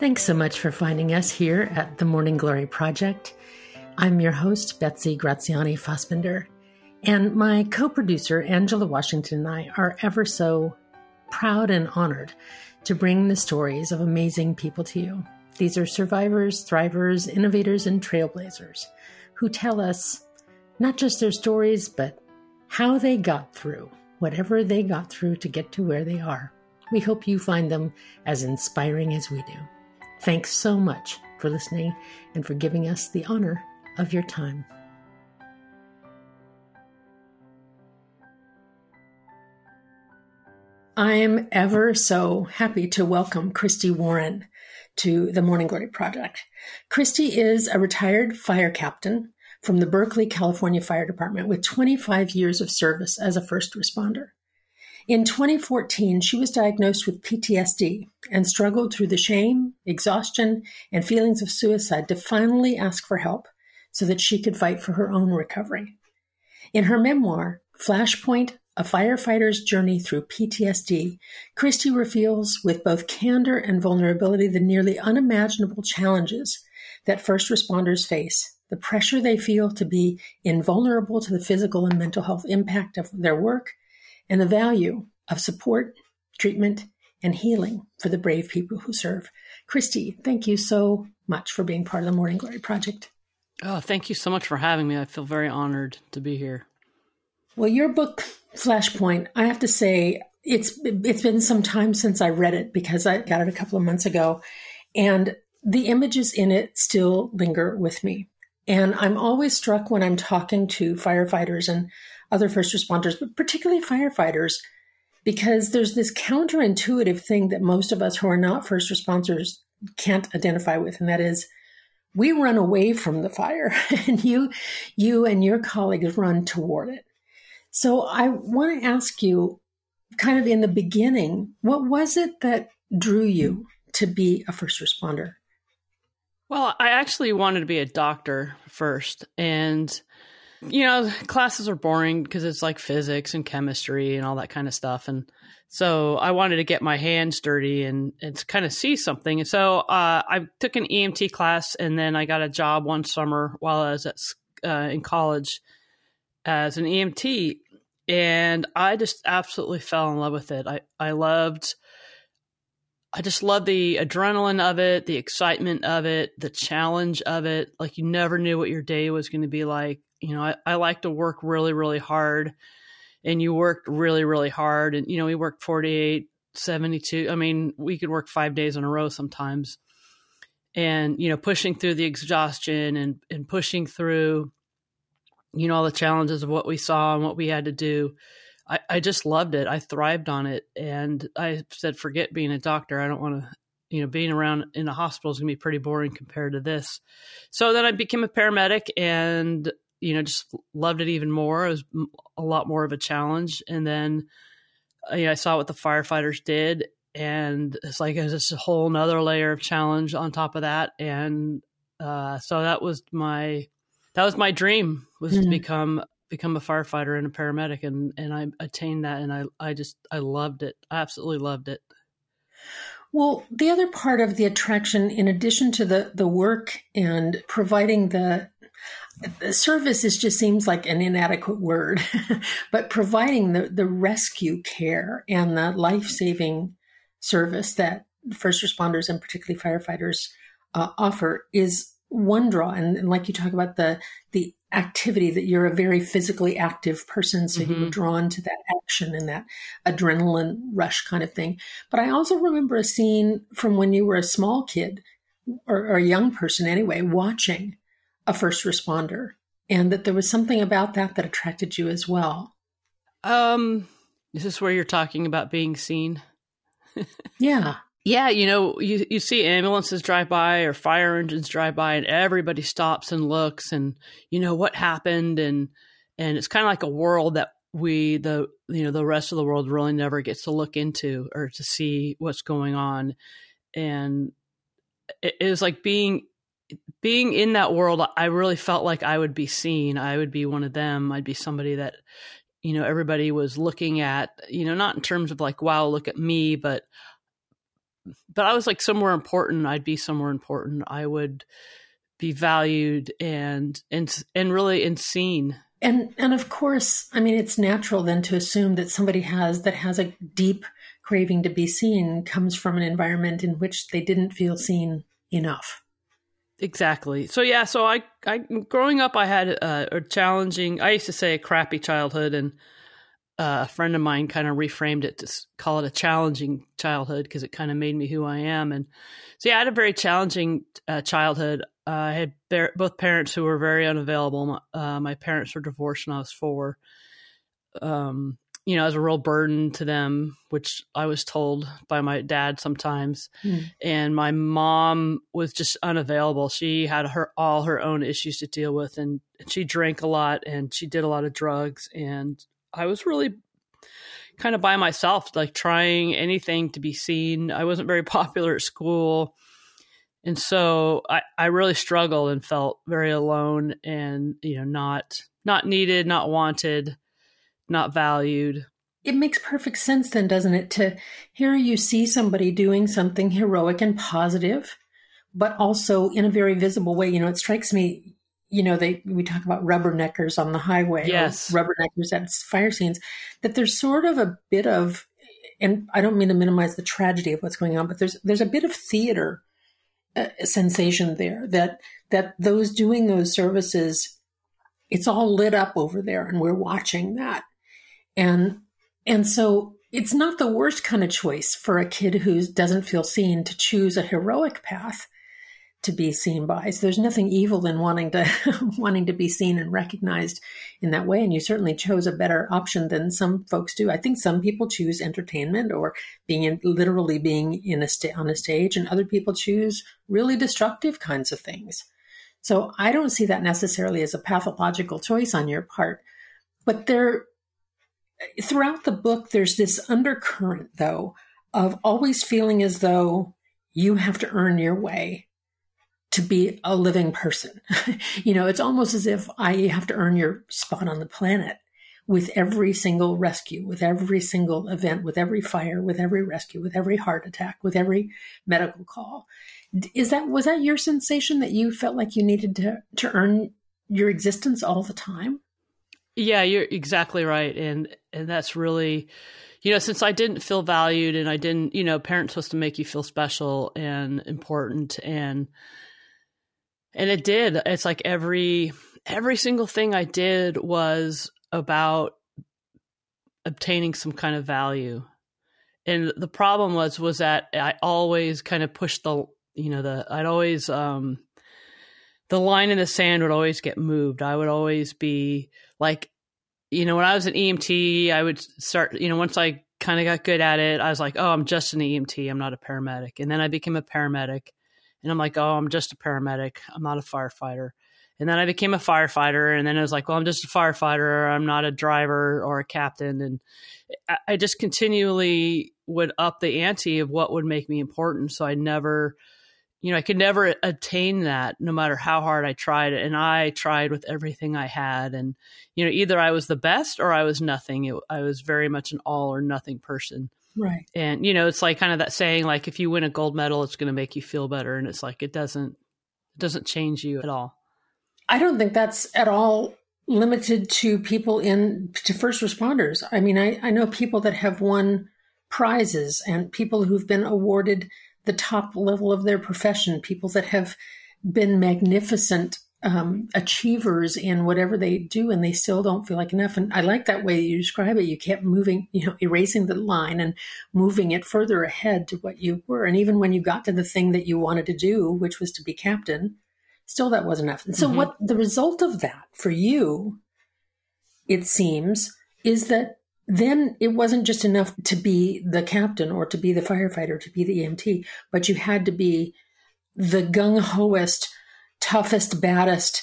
Thanks so much for finding us here at the Morning Glory Project. I'm your host, Betsy Graziani Fassbender, and my co producer, Angela Washington, and I are ever so proud and honored to bring the stories of amazing people to you. These are survivors, thrivers, innovators, and trailblazers who tell us not just their stories, but how they got through whatever they got through to get to where they are. We hope you find them as inspiring as we do. Thanks so much for listening and for giving us the honor of your time. I'm ever so happy to welcome Christy Warren to the Morning Glory Project. Christy is a retired fire captain from the Berkeley, California Fire Department with 25 years of service as a first responder. In 2014, she was diagnosed with PTSD and struggled through the shame, exhaustion, and feelings of suicide to finally ask for help so that she could fight for her own recovery. In her memoir, Flashpoint A Firefighter's Journey Through PTSD, Christy reveals with both candor and vulnerability the nearly unimaginable challenges that first responders face, the pressure they feel to be invulnerable to the physical and mental health impact of their work, and the value of support, treatment, and healing for the brave people who serve. Christy, thank you so much for being part of the Morning Glory Project. Oh, thank you so much for having me. I feel very honored to be here. Well, your book Flashpoint, I have to say it's it's been some time since I read it because I got it a couple of months ago and the images in it still linger with me. And I'm always struck when I'm talking to firefighters and other first responders, but particularly firefighters, because there's this counterintuitive thing that most of us who are not first responders can't identify with, and that is we run away from the fire and you you and your colleagues run toward it. So I want to ask you kind of in the beginning, what was it that drew you to be a first responder? Well, I actually wanted to be a doctor first and you know, classes are boring because it's like physics and chemistry and all that kind of stuff. And so I wanted to get my hands dirty and, and kind of see something. And so uh, I took an EMT class and then I got a job one summer while I was at, uh, in college as an EMT. And I just absolutely fell in love with it. I, I loved, I just loved the adrenaline of it, the excitement of it, the challenge of it. Like you never knew what your day was going to be like you know, I, I like to work really, really hard. And you worked really, really hard. And, you know, we worked 48, 72. I mean, we could work five days in a row sometimes. And, you know, pushing through the exhaustion and, and pushing through, you know, all the challenges of what we saw and what we had to do. I, I just loved it. I thrived on it. And I said, forget being a doctor. I don't want to you know, being around in a hospital is going to be pretty boring compared to this. So then I became a paramedic and you know, just loved it even more. It was a lot more of a challenge. And then, uh, you know, I saw what the firefighters did, and it's like it's just a whole nother layer of challenge on top of that. And uh, so that was my that was my dream was mm-hmm. to become become a firefighter and a paramedic, and and I attained that, and I I just I loved it. I absolutely loved it. Well, the other part of the attraction, in addition to the the work and providing the service is just seems like an inadequate word, but providing the, the rescue care and the life saving service that first responders and particularly firefighters uh, offer is one draw. And, and, like you talk about the the activity that you're a very physically active person, so mm-hmm. you were mm-hmm. drawn to that action and that adrenaline rush kind of thing. But I also remember a scene from when you were a small kid or, or a young person anyway, watching a first responder and that there was something about that that attracted you as well. Um, is this where you're talking about being seen? yeah. Yeah, you know, you, you see ambulances drive by or fire engines drive by and everybody stops and looks and you know what happened and and it's kind of like a world that we the you know the rest of the world really never gets to look into or to see what's going on and it, it was like being being in that world, I really felt like I would be seen. I would be one of them. I'd be somebody that, you know, everybody was looking at, you know, not in terms of like, wow, look at me, but but I was like somewhere important. I'd be somewhere important. I would be valued and and and really and seen. And and of course, I mean, it's natural then to assume that somebody has that has a deep craving to be seen comes from an environment in which they didn't feel seen enough. Exactly. So yeah. So I, I growing up, I had a, a challenging. I used to say a crappy childhood, and uh, a friend of mine kind of reframed it to call it a challenging childhood because it kind of made me who I am. And so yeah, I had a very challenging uh, childhood. Uh, I had bar- both parents who were very unavailable. My, uh, my parents were divorced when I was four. Um, you know, as a real burden to them, which I was told by my dad sometimes. Mm. And my mom was just unavailable. She had her all her own issues to deal with, and she drank a lot and she did a lot of drugs. And I was really kind of by myself, like trying anything to be seen. I wasn't very popular at school. And so I, I really struggled and felt very alone and, you know, not not needed, not wanted not valued. It makes perfect sense then, doesn't it? To here you see somebody doing something heroic and positive, but also in a very visible way. You know, it strikes me, you know, they we talk about rubberneckers on the highway, yes, rubberneckers at fire scenes, that there's sort of a bit of and I don't mean to minimize the tragedy of what's going on, but there's there's a bit of theater uh, sensation there that that those doing those services, it's all lit up over there, and we're watching that, and and so it's not the worst kind of choice for a kid who doesn't feel seen to choose a heroic path to be seen by. So there's nothing evil in wanting to wanting to be seen and recognized in that way. And you certainly chose a better option than some folks do. I think some people choose entertainment or being in, literally being in a sta- on a stage, and other people choose really destructive kinds of things. So I don't see that necessarily as a pathological choice on your part, but there throughout the book, there's this undercurrent, though, of always feeling as though you have to earn your way to be a living person. you know, it's almost as if I have to earn your spot on the planet with every single rescue, with every single event, with every fire, with every rescue, with every heart attack, with every medical call. Is that was that your sensation that you felt like you needed to to earn your existence all the time? Yeah, you're exactly right, and and that's really, you know, since I didn't feel valued and I didn't, you know, parents supposed to make you feel special and important, and and it did. It's like every every single thing I did was about obtaining some kind of value, and the problem was was that I always kind of pushed the, you know, the I'd always um the line in the sand would always get moved. I would always be like, you know, when I was an EMT, I would start, you know, once I kind of got good at it, I was like, oh, I'm just an EMT. I'm not a paramedic. And then I became a paramedic. And I'm like, oh, I'm just a paramedic. I'm not a firefighter. And then I became a firefighter. And then I was like, well, I'm just a firefighter. I'm not a driver or a captain. And I just continually would up the ante of what would make me important. So I never you know, I could never attain that no matter how hard I tried. And I tried with everything I had. And, you know, either I was the best or I was nothing. It, I was very much an all or nothing person. Right. And, you know, it's like kind of that saying, like, if you win a gold medal, it's going to make you feel better. And it's like, it doesn't, it doesn't change you at all. I don't think that's at all limited to people in, to first responders. I mean, I, I know people that have won prizes and people who've been awarded the top level of their profession, people that have been magnificent um, achievers in whatever they do, and they still don't feel like enough. And I like that way you describe it. You kept moving, you know, erasing the line and moving it further ahead to what you were. And even when you got to the thing that you wanted to do, which was to be captain, still that wasn't enough. And so, mm-hmm. what the result of that for you, it seems, is that then it wasn't just enough to be the captain or to be the firefighter, to be the EMT, but you had to be the gung hoest, toughest, baddest,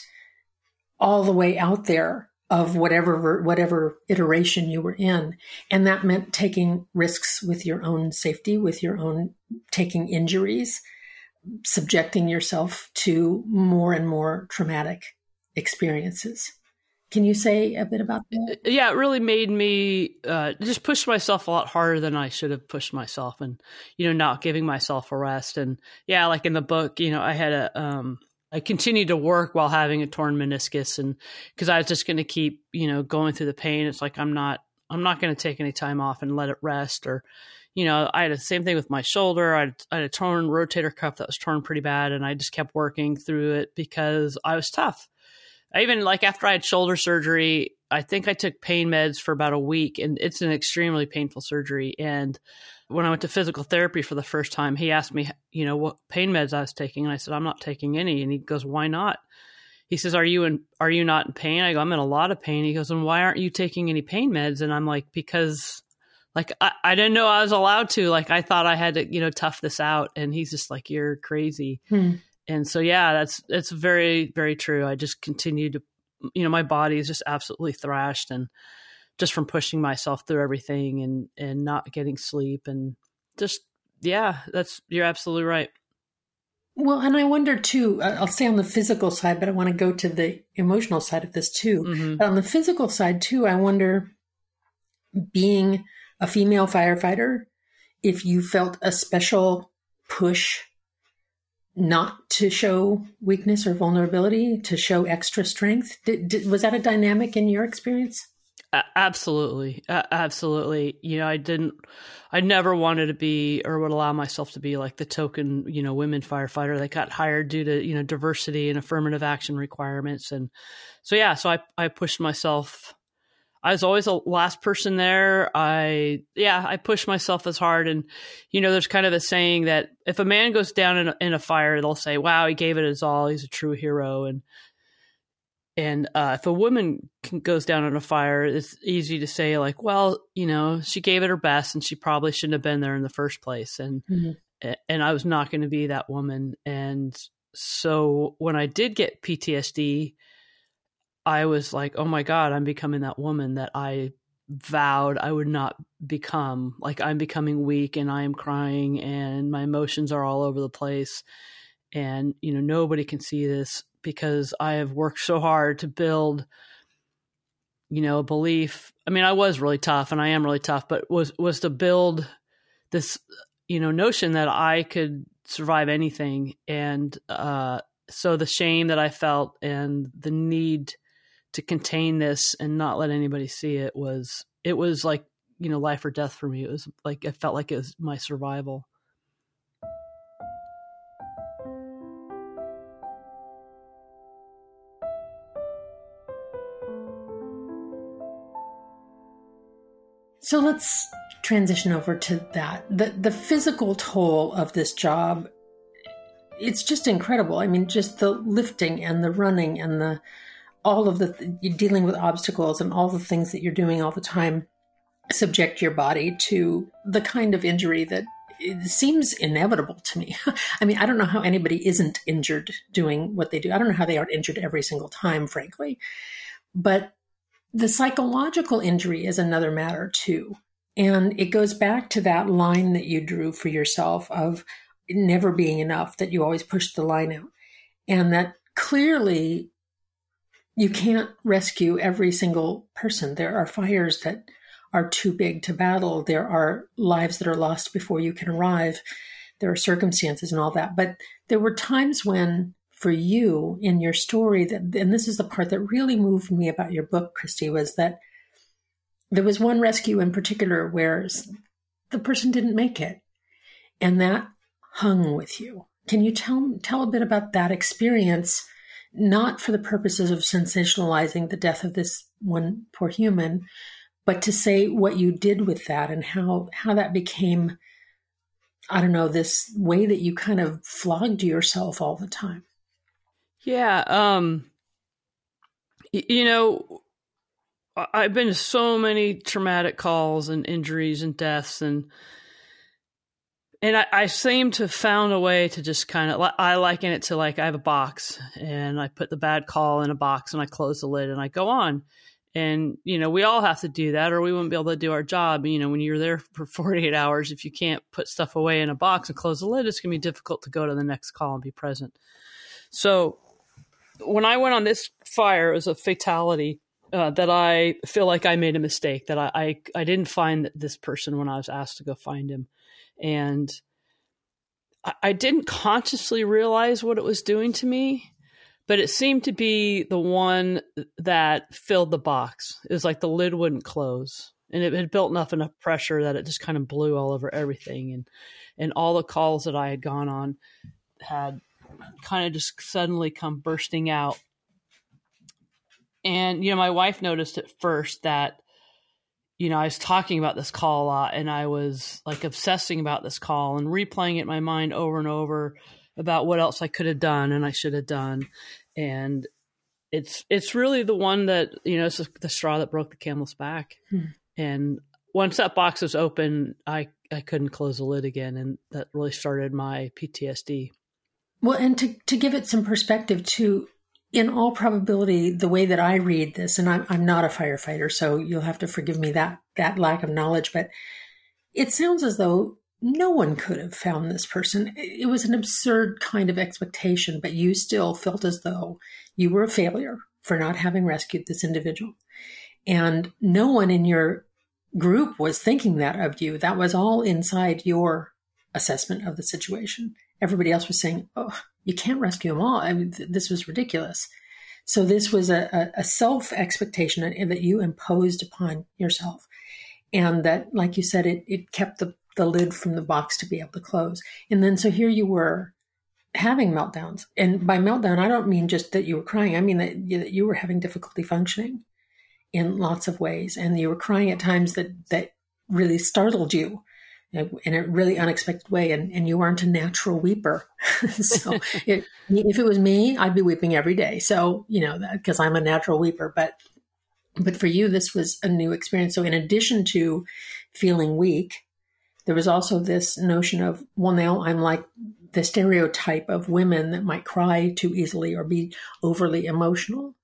all the way out there of whatever whatever iteration you were in. And that meant taking risks with your own safety with your own taking injuries subjecting yourself to more and more traumatic experiences Can you say a bit about that? Yeah, it really made me uh, just push myself a lot harder than I should have pushed myself, and you know, not giving myself a rest. And yeah, like in the book, you know, I had a um, I continued to work while having a torn meniscus, and because I was just going to keep you know going through the pain. It's like I'm not I'm not going to take any time off and let it rest, or you know, I had the same thing with my shoulder. I had, I had a torn rotator cuff that was torn pretty bad, and I just kept working through it because I was tough I even like after I had shoulder surgery, I think I took pain meds for about a week and it's an extremely painful surgery. And when I went to physical therapy for the first time, he asked me, you know, what pain meds I was taking. And I said, I'm not taking any. And he goes, why not? He says, are you in, are you not in pain? I go, I'm in a lot of pain. He goes, and why aren't you taking any pain meds? And I'm like, because like I, I didn't know I was allowed to. Like I thought I had to, you know, tough this out. And he's just like, you're crazy. Hmm and so yeah that's that's very very true. I just continue to you know my body is just absolutely thrashed and just from pushing myself through everything and and not getting sleep and just yeah that's you're absolutely right. Well and i wonder too i'll stay on the physical side but i want to go to the emotional side of this too. Mm-hmm. but on the physical side too i wonder being a female firefighter if you felt a special push not to show weakness or vulnerability, to show extra strength? Did, did, was that a dynamic in your experience? Uh, absolutely, uh, absolutely. You know, I didn't, I never wanted to be or would allow myself to be like the token, you know, women firefighter that got hired due to you know diversity and affirmative action requirements, and so yeah, so I I pushed myself I was always the last person there. I, yeah, I push myself as hard. And, you know, there's kind of a saying that if a man goes down in a, in a fire, they'll say, wow, he gave it his all. He's a true hero. And, and uh, if a woman can, goes down in a fire, it's easy to say, like, well, you know, she gave it her best and she probably shouldn't have been there in the first place. And, mm-hmm. and I was not going to be that woman. And so when I did get PTSD, I was like, oh my God, I'm becoming that woman that I vowed I would not become. Like, I'm becoming weak and I am crying and my emotions are all over the place. And, you know, nobody can see this because I have worked so hard to build, you know, a belief. I mean, I was really tough and I am really tough, but was, was to build this, you know, notion that I could survive anything. And, uh, so the shame that I felt and the need to contain this and not let anybody see it was it was like you know life or death for me. It was like i felt like it was my survival. So let's transition over to that. The the physical toll of this job it's just incredible. I mean just the lifting and the running and the all of the you're dealing with obstacles and all the things that you're doing all the time subject your body to the kind of injury that seems inevitable to me. I mean, I don't know how anybody isn't injured doing what they do. I don't know how they aren't injured every single time, frankly. But the psychological injury is another matter too. And it goes back to that line that you drew for yourself of never being enough, that you always push the line out. And that clearly you can't rescue every single person. There are fires that are too big to battle. There are lives that are lost before you can arrive. There are circumstances and all that. But there were times when, for you in your story, that, and this is the part that really moved me about your book, Christy, was that there was one rescue in particular where the person didn't make it. And that hung with you. Can you tell, tell a bit about that experience? Not for the purposes of sensationalizing the death of this one poor human, but to say what you did with that and how how that became I don't know, this way that you kind of flogged yourself all the time. Yeah, um you know, I've been to so many traumatic calls and injuries and deaths and and I, I, seem to found a way to just kind of I liken it to like I have a box and I put the bad call in a box and I close the lid and I go on. And you know, we all have to do that or we wouldn't be able to do our job. You know, when you're there for 48 hours, if you can't put stuff away in a box and close the lid, it's going to be difficult to go to the next call and be present. So, when I went on this fire, it was a fatality uh, that I feel like I made a mistake, that I, I, I didn't find this person when I was asked to go find him. And I, I didn't consciously realize what it was doing to me, but it seemed to be the one that filled the box. It was like the lid wouldn't close. And it had built enough enough pressure that it just kind of blew all over everything. And and all the calls that I had gone on had kind of just suddenly come bursting out and, you know, my wife noticed at first that, you know, I was talking about this call a lot and I was like obsessing about this call and replaying it in my mind over and over about what else I could have done and I should have done. And it's it's really the one that, you know, it's the straw that broke the camel's back. Hmm. And once that box was open, I I couldn't close the lid again and that really started my PTSD. Well, and to, to give it some perspective too, in all probability, the way that I read this, and I'm, I'm not a firefighter, so you'll have to forgive me that that lack of knowledge, but it sounds as though no one could have found this person. It was an absurd kind of expectation, but you still felt as though you were a failure for not having rescued this individual. And no one in your group was thinking that of you. That was all inside your assessment of the situation. Everybody else was saying, oh, you can't rescue them all. I mean, th- this was ridiculous. So this was a, a, self expectation that you imposed upon yourself. And that, like you said, it, it kept the, the lid from the box to be able to close. And then, so here you were having meltdowns. And by meltdown, I don't mean just that you were crying. I mean that you, that you were having difficulty functioning in lots of ways. And you were crying at times that, that really startled you Uh, in a really unexpected way and, and you aren't a natural weeper. So it, if it was me i'd be weeping every day. So you know because i'm a natural weeper. But but for you this was a new experience. So in addition to feeling weak there was also this notion of well now i'm like the stereotype of women that might cry too easily or be overly emotional.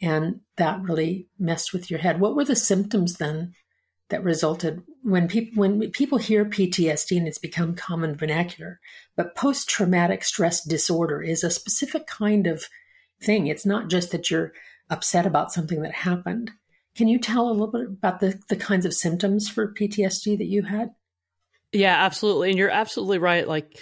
And that really messed with your head. What were the symptoms then that resulted when people when people hear PTSD and it's become common vernacular, but post traumatic stress disorder is a specific kind of thing. It's not just that you're upset about something that happened. Can you tell a little bit about the, the kinds of symptoms for PTSD that you had? Yeah, absolutely. And you're absolutely right. Like,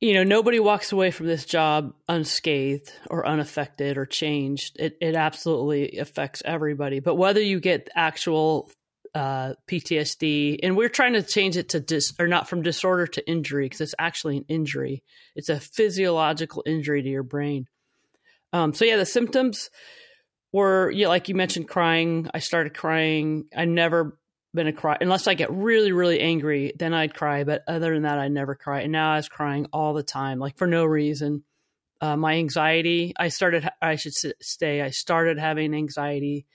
you know, nobody walks away from this job unscathed or unaffected or changed. It, it absolutely affects everybody. But whether you get actual uh, PTSD, and we're trying to change it to dis or not from disorder to injury because it's actually an injury. It's a physiological injury to your brain. Um, so yeah, the symptoms were yeah, like you mentioned, crying. I started crying. I never been a cry unless I get really really angry. Then I'd cry, but other than that, I never cry. And now I was crying all the time, like for no reason. Uh, my anxiety. I started. I should stay. I started having anxiety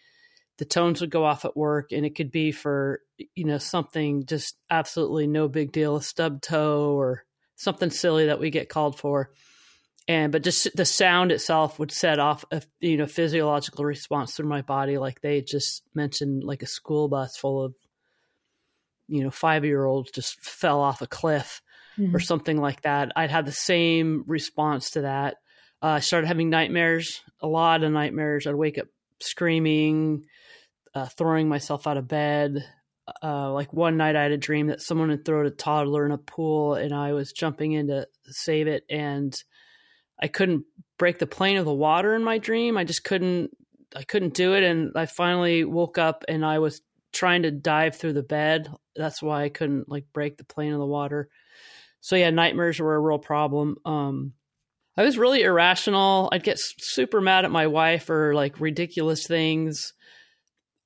the tones would go off at work and it could be for you know something just absolutely no big deal a stub toe or something silly that we get called for and but just the sound itself would set off a you know physiological response through my body like they just mentioned like a school bus full of you know five year olds just fell off a cliff mm-hmm. or something like that i'd have the same response to that uh, i started having nightmares a lot of nightmares i'd wake up screaming uh, throwing myself out of bed. Uh, like one night, I had a dream that someone had thrown a toddler in a pool, and I was jumping in to save it, and I couldn't break the plane of the water in my dream. I just couldn't. I couldn't do it, and I finally woke up, and I was trying to dive through the bed. That's why I couldn't like break the plane of the water. So yeah, nightmares were a real problem. Um, I was really irrational. I'd get super mad at my wife for like ridiculous things.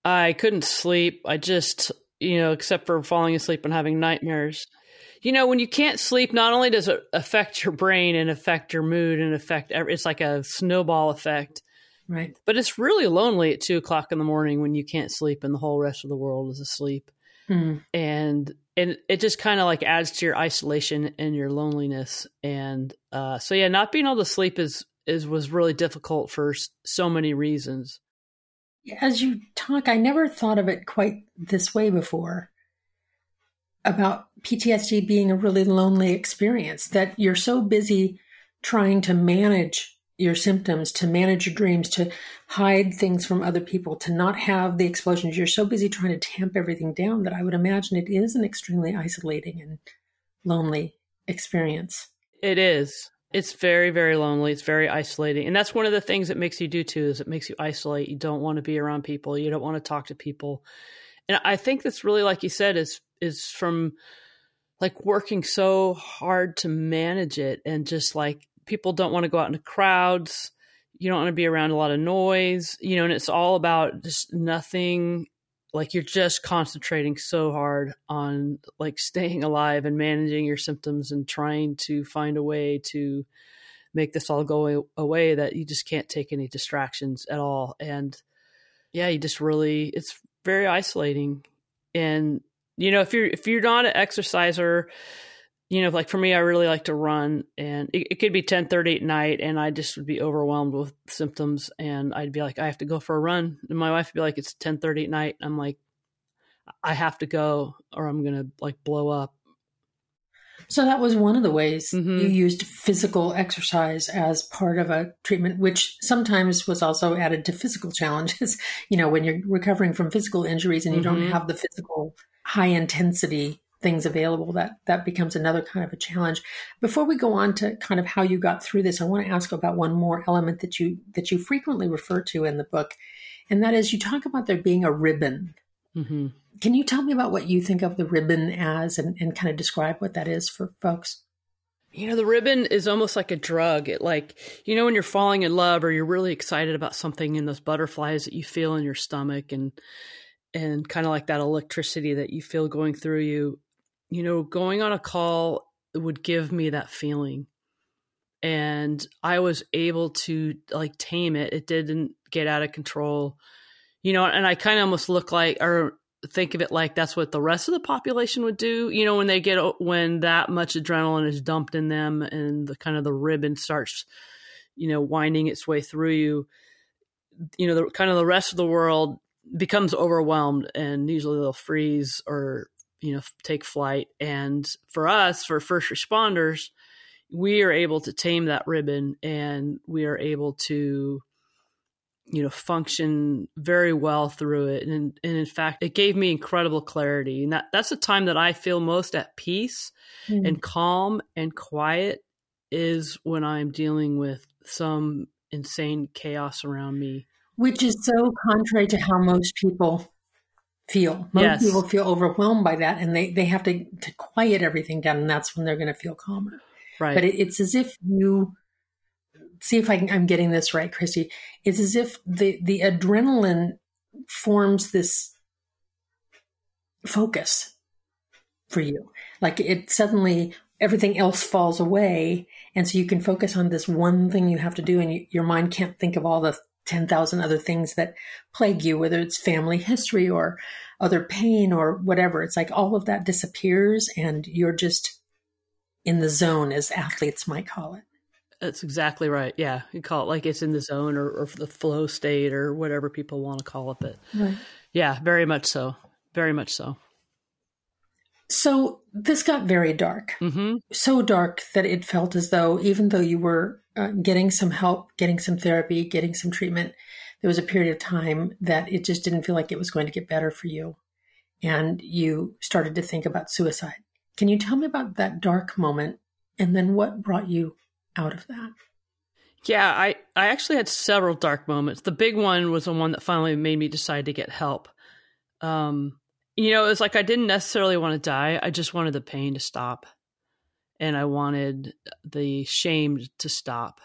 I couldn't sleep. I just, you know, except for falling asleep and having nightmares. You know, when you can't sleep, not only does it affect your brain and affect your mood and affect, it's like a snowball effect. Right. But it's really lonely at two o'clock in the morning when you can't sleep and the whole rest of the world is asleep. Mm. And and it just kind of like adds to your isolation and your loneliness. And uh, so yeah, not being able to sleep is is was really difficult for so many reasons as you talk, I never thought of it quite this way before about PTSD being a really lonely experience, that you're so busy trying to manage your symptoms, to manage your dreams, to hide things from other people, to not have the explosions. You're so busy trying to tamp everything down that I would imagine it is an extremely isolating and lonely experience. It is. It's very, very lonely. It's very isolating. And that's one of the things that makes you do too, is it makes you isolate. You don't want to be around people. You don't want to talk to people. And I think that's really, like you said, is is from like working so hard to manage it and just like people don't want to go out into crowds. You don't want to be around a lot of noise, you know, and it's all about just nothing like you're just concentrating so hard on like staying alive and managing your symptoms and trying to find a way to make this all go away that you just can't take any distractions at all and yeah you just really it's very isolating and you know if you're if you're not an exerciser you know, like for me, I really like to run, and it, it could be ten thirty at night, and I just would be overwhelmed with symptoms, and I'd be like, I have to go for a run, and my wife would be like, it's ten thirty at night. I'm like, I have to go, or I'm gonna like blow up. So that was one of the ways mm-hmm. you used physical exercise as part of a treatment, which sometimes was also added to physical challenges. you know, when you're recovering from physical injuries and you mm-hmm. don't have the physical high intensity things available that that becomes another kind of a challenge. Before we go on to kind of how you got through this i want to ask about one more element that you that you frequently refer to in the book and that is you talk about there being a ribbon. Mm-hmm. can you tell me about what you think of the ribbon as and, and kind of describe what that is for folks? You know the ribbon is almost like a drug. It like you know when you're falling in love or you're really excited about something and those butterflies that you feel in your stomach and and kind of like that electricity that you feel going through you you know, going on a call would give me that feeling. And I was able to like tame it. It didn't get out of control. You know, and I kind of almost look like or think of it like that's what the rest of the population would do. You know, when they get when that much adrenaline is dumped in them and the kind of the ribbon starts, you know, winding its way through you, you know, the kind of the rest of the world becomes overwhelmed and usually they'll freeze or you know take flight. And for us for first responders we are able to tame that ribbon and we are able to you know function very well through it. And, and in fact it gave me incredible clarity. And that that's the time that i feel most at peace mm. and calm and quiet is when i'm dealing with some insane chaos around me. Which is so contrary to how most people feel. Most yes. people feel overwhelmed by that and they, they have to, to quiet everything down and that's when they're going to feel calmer. Right. But it, it's as if you see if I am getting this right, Christy. It's as if the, the adrenaline forms this focus for you. Like it suddenly, everything else falls away. And so you can focus on this one thing you have to do and you, your mind can't think of all the 10,000 other things that plague you, whether it's family history or other pain or whatever. It's like all of that disappears and you're just in the zone, as athletes might call it. That's exactly right. Yeah. You call it like it's in the zone or, or the flow state or whatever people want to call it. But right. yeah, very much so. Very much so. So this got very dark. Mm-hmm. So dark that it felt as though, even though you were uh, getting some help, getting some therapy, getting some treatment, there was a period of time that it just didn't feel like it was going to get better for you. And you started to think about suicide. Can you tell me about that dark moment and then what brought you out of that? Yeah, I, I actually had several dark moments. The big one was the one that finally made me decide to get help. Um, you know, it was like I didn't necessarily want to die. I just wanted the pain to stop and I wanted the shame to stop.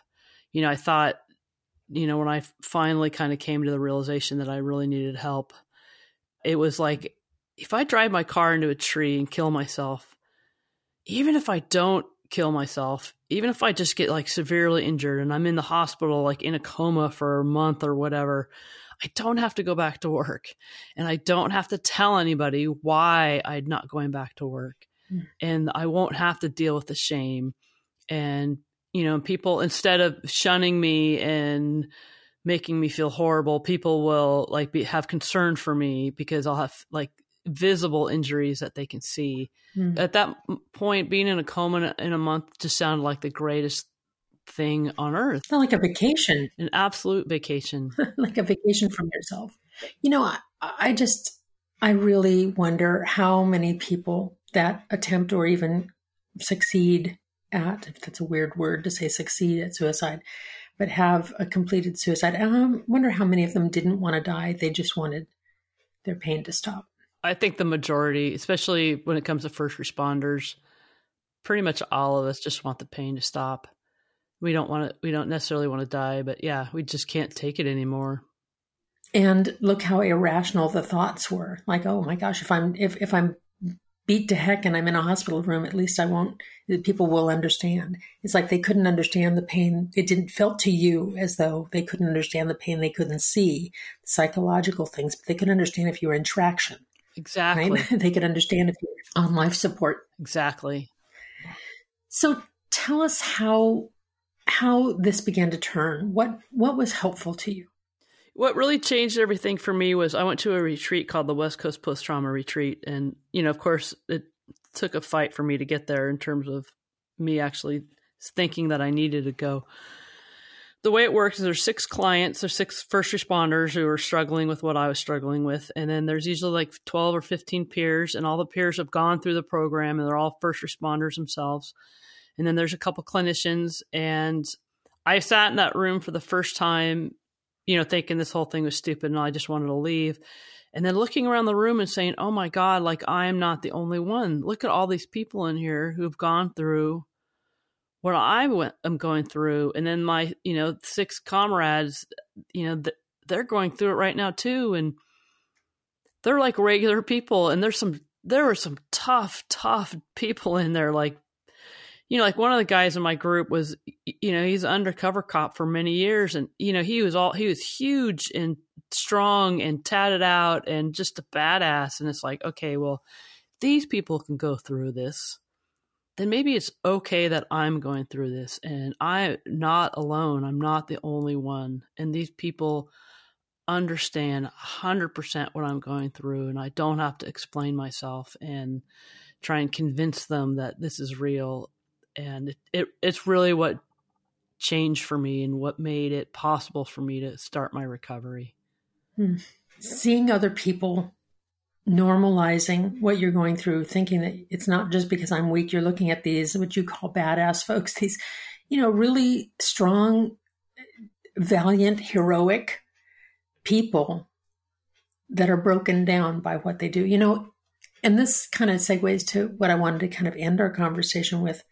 You know, I thought, you know, when I finally kind of came to the realization that I really needed help, it was like if I drive my car into a tree and kill myself, even if I don't kill myself, even if I just get like severely injured and I'm in the hospital, like in a coma for a month or whatever, I don't have to go back to work and I don't have to tell anybody why I'm not going back to work mm. and I won't have to deal with the shame. And, you know, people, instead of shunning me and making me feel horrible, people will like be, have concern for me because I'll have like visible injuries that they can see. Mm. At that point, being in a coma in a month just sounded like the greatest thing on earth. It's not like a vacation, an absolute vacation, like a vacation from yourself. You know, I, I just, I really wonder how many people that attempt or even succeed at, if that's a weird word to say succeed at suicide, but have a completed suicide. I wonder how many of them didn't want to die. They just wanted their pain to stop. I think the majority, especially when it comes to first responders, pretty much all of us just want the pain to stop. We don't want to, we don't necessarily want to die, but yeah, we just can't take it anymore. And look how irrational the thoughts were. Like, oh my gosh, if I'm if, if I'm beat to heck and I'm in a hospital room, at least I won't people will understand. It's like they couldn't understand the pain. It didn't felt to you as though they couldn't understand the pain they couldn't see, the psychological things, but they could understand if you were in traction. Exactly. Right? they could understand if you were on life support. Exactly. So tell us how how this began to turn. What what was helpful to you? What really changed everything for me was I went to a retreat called the West Coast Post Trauma Retreat, and you know, of course, it took a fight for me to get there in terms of me actually thinking that I needed to go. The way it works is there's six clients, there's six first responders who are struggling with what I was struggling with, and then there's usually like 12 or 15 peers, and all the peers have gone through the program, and they're all first responders themselves. And then there's a couple clinicians and i sat in that room for the first time you know thinking this whole thing was stupid and i just wanted to leave. And then looking around the room and saying oh my god like i am not the only one. Look at all these people in here who've gone through what i went, am going through. And then my you know six comrades you know they're going through it right now too. And they're like regular people and there's some there were some tough tough people in there like you know, like one of the guys in my group was, you know, he's undercover cop for many years, and you know, he was all he was huge and strong and tatted out and just a badass. And it's like, okay, well, these people can go through this, then maybe it's okay that I'm going through this, and I'm not alone. I'm not the only one, and these people understand 100% what I'm going through, and I don't have to explain myself and try and convince them that this is real and it, it it's really what changed for me and what made it possible for me to start my recovery. Hmm. Seeing other people normalizing what you're going through, thinking that it's not just because I'm weak, you're looking at these, what you call badass folks, these, you know, really strong, valiant, heroic people that are broken down by what they do. You know, and this kind of segues to what I wanted to kind of end our conversation with.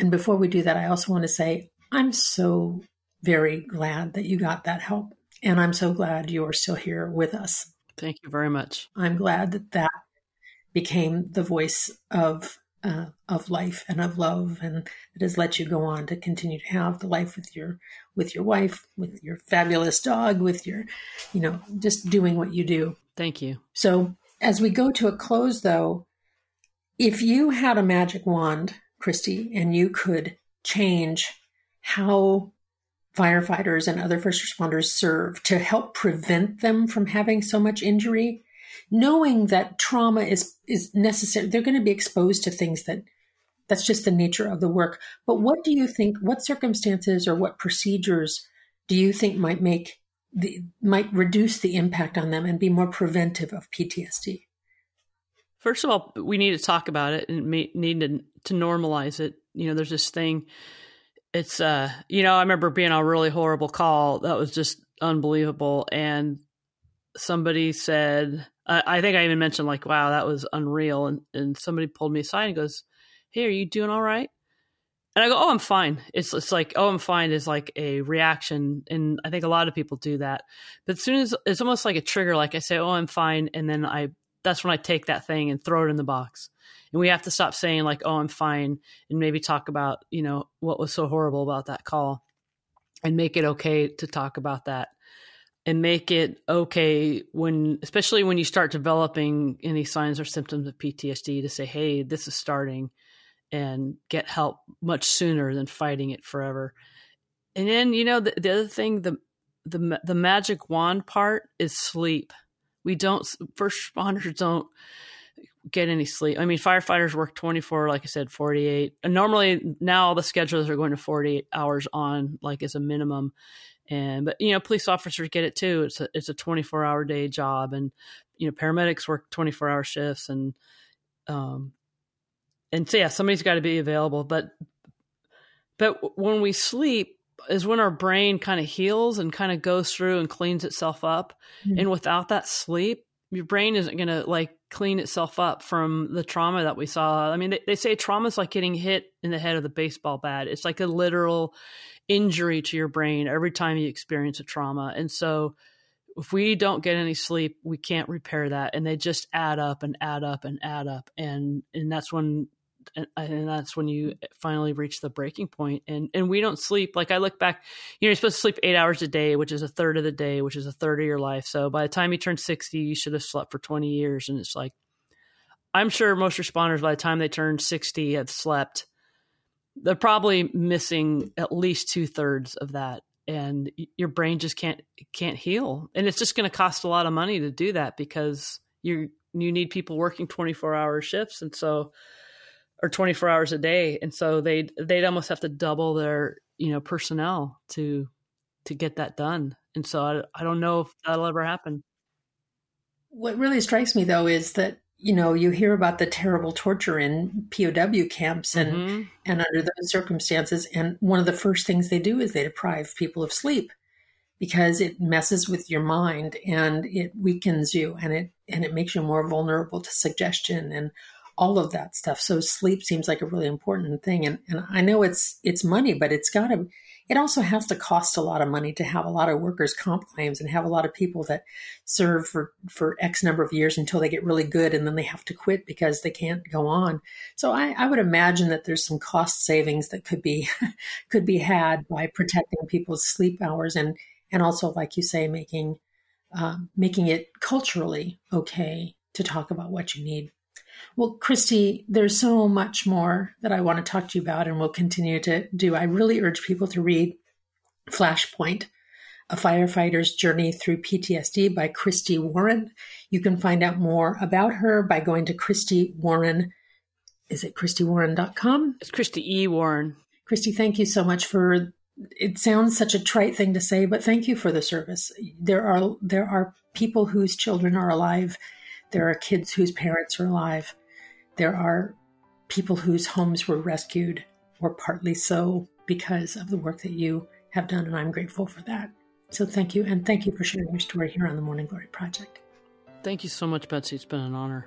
And before we do that, I also want to say I'm so very glad that you got that help. And I'm so glad you're still here with us. Thank you very much. I'm glad that that became the voice of uh, of life and of love, and it has let you go on to continue to have the life with your with your wife, with your fabulous dog, with your, you know, just doing what you do. Thank you. So as we go to a close, though, if you had a magic wand Christy, and you could change how firefighters and other first responders serve to help prevent them from having so much injury, knowing that trauma is is necessary. They're going to be exposed to things that that's just the nature of the work. But what do you think? What circumstances or what procedures do you think might make the might reduce the impact on them and be more preventive of PTSD? First of all, we need to talk about it and need to to normalize it. You know, there's this thing. It's uh, you know, I remember being on a really horrible call that was just unbelievable, and somebody said, I, I think I even mentioned like, "Wow, that was unreal," and and somebody pulled me aside and goes, "Hey, are you doing all right?" And I go, "Oh, I'm fine." It's it's like, "Oh, I'm fine" is like a reaction, and I think a lot of people do that. But as soon as it's almost like a trigger, like I say, "Oh, I'm fine," and then I that's when I take that thing and throw it in the box. And we have to stop saying like, "Oh, I'm fine," and maybe talk about you know what was so horrible about that call, and make it okay to talk about that, and make it okay when, especially when you start developing any signs or symptoms of PTSD, to say, "Hey, this is starting," and get help much sooner than fighting it forever. And then you know the, the other thing the the the magic wand part is sleep we don't first responders don't get any sleep. I mean, firefighters work 24, like I said, 48. And normally now all the schedules are going to 48 hours on, like as a minimum. And, but, you know, police officers get it too. It's a, it's a 24 hour day job. And, you know, paramedics work 24 hour shifts and, um, and so yeah, somebody's got to be available. But, but when we sleep, is when our brain kind of heals and kind of goes through and cleans itself up. Mm-hmm. And without that sleep, your brain isn't going to like clean itself up from the trauma that we saw. I mean, they, they say trauma is like getting hit in the head with a baseball bat. It's like a literal injury to your brain every time you experience a trauma. And so if we don't get any sleep, we can't repair that. And they just add up and add up and add up. And, and that's when and, and, that's when you finally reach the breaking point and and we don't sleep. Like i look back you know you're supposed to sleep eight hours a day which is a third of the day which is a third of your life. So by the time you turn 60 you should have slept for 20 years and it's like i'm sure most responders by the time they turn 60 have slept. They're probably missing at least two-thirds of that and your brain just can't can't heal. And it's just going to cost a lot of money to do that because you you need people working 24 hour shifts and so or 24 hours a day. And so they'd they'd almost have to double their you know personnel to to get that done. And so i, I don't know if that'll ever happen. What really strikes me though is that you know you hear about the terrible torture in POW camps and mm-hmm. and under those circumstances. And one of the first things they do is they deprive people of sleep because it messes with your mind and it weakens you and it and it makes you more vulnerable to suggestion and all of that stuff. So sleep seems like a really important thing. And, and I know it's, it's money, but it's got to, it also has to cost a lot of money to have a lot of workers comp claims and have a lot of people that serve for, for X number of years until they get really good and then they have to quit because they can't go on. So I, I would imagine that there's some cost savings that could be, could be had by protecting people's sleep hours and, and also, like you say, making, um, making it culturally okay to talk about what you need. Well, Christy, there's so much more that I want to talk to you about and will continue to do. I really urge people to read Flashpoint, A Firefighter's Journey Through PTSD by Christy Warren. You can find out more about her by going to Christy Warren. Is it ChristyWarren.com? It's Christy E. Warren. Christy, thank you so much for it sounds such a trite thing to say, but thank you for the service. There are there are people whose children are alive there are kids whose parents are alive. There are people whose homes were rescued, or partly so, because of the work that you have done, and I'm grateful for that. So thank you, and thank you for sharing your story here on the Morning Glory Project. Thank you so much, Betsy. It's been an honor.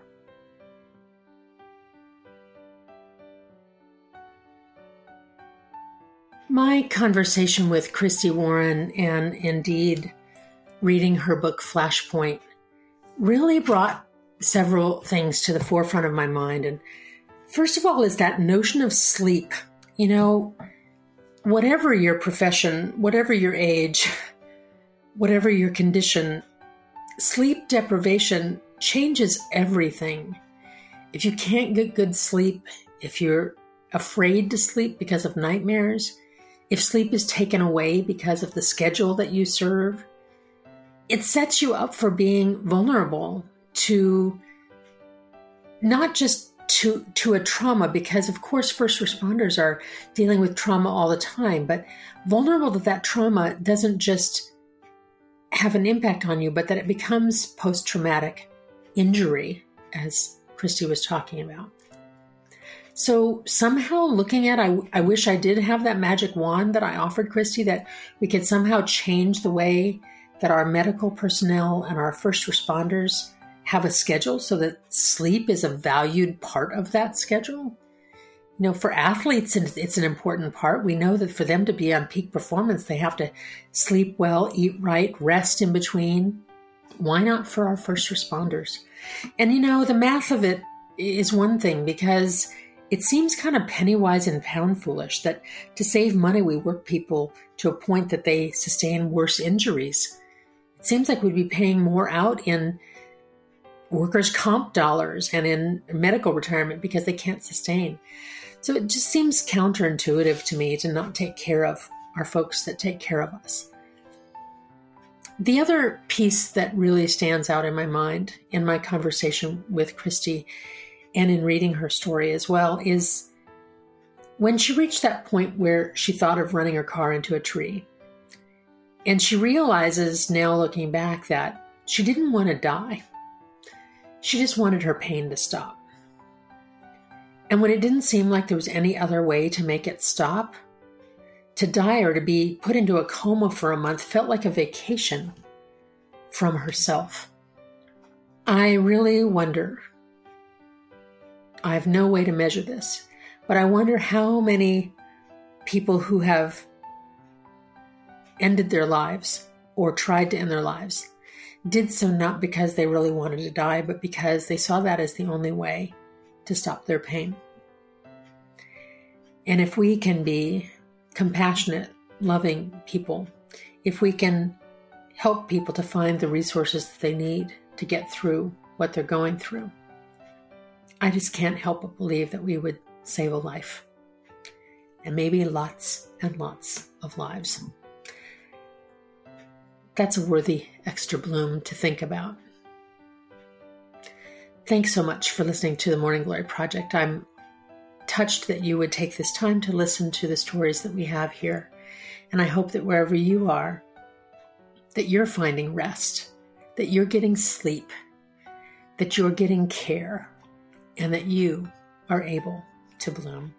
My conversation with Christy Warren and indeed reading her book Flashpoint really brought several things to the forefront of my mind. And first of all, is that notion of sleep. You know, whatever your profession, whatever your age, whatever your condition, sleep deprivation changes everything. If you can't get good sleep, if you're afraid to sleep because of nightmares, if sleep is taken away because of the schedule that you serve, it sets you up for being vulnerable to not just to to a trauma because of course first responders are dealing with trauma all the time but vulnerable that that trauma doesn't just have an impact on you but that it becomes post-traumatic injury as christy was talking about. So somehow looking at I, I wish i did have that magic wand that i offered christy that we could somehow change the way that our medical personnel and our first responders have a schedule so that sleep is a valued part of that schedule. You know, for athletes, it's an important part. We know that for them to be on peak performance, they have to sleep well, eat right, rest in between. Why not for our first responders? And you know, the math of it is one thing because it seems kind of penny wise and pound foolish that to save money, we work people to a point that they sustain worse injuries. It seems like we'd be paying more out in workers' comp dollars and in medical retirement because they can't sustain. So it just seems counterintuitive to me to not take care of our folks that take care of us. The other piece that really stands out in my mind in my conversation with Christy and in reading her story as well is when she reached that point where she thought of running her car into a tree. And she realizes now looking back that she didn't want to die. She just wanted her pain to stop. And when it didn't seem like there was any other way to make it stop, to die or to be put into a coma for a month felt like a vacation from herself. I really wonder. I have no way to measure this, but I wonder how many people who have ended their lives or tried to end their lives did so not because they really wanted to die, but because they saw that as the only way to stop their pain. And if we can be compassionate, loving people, if we can help people to find the resources that they need to get through what they're going through, I just can't help but believe that we would save a life and maybe lots and lots of lives. That's a worthy extra bloom to think about. Thanks so much for listening to the Morning Glory Project. I'm touched that you would take this time to listen to the stories that we have here. And I hope that wherever you are, that you're finding rest, that you're getting sleep, that you're getting care, and that you are able to bloom.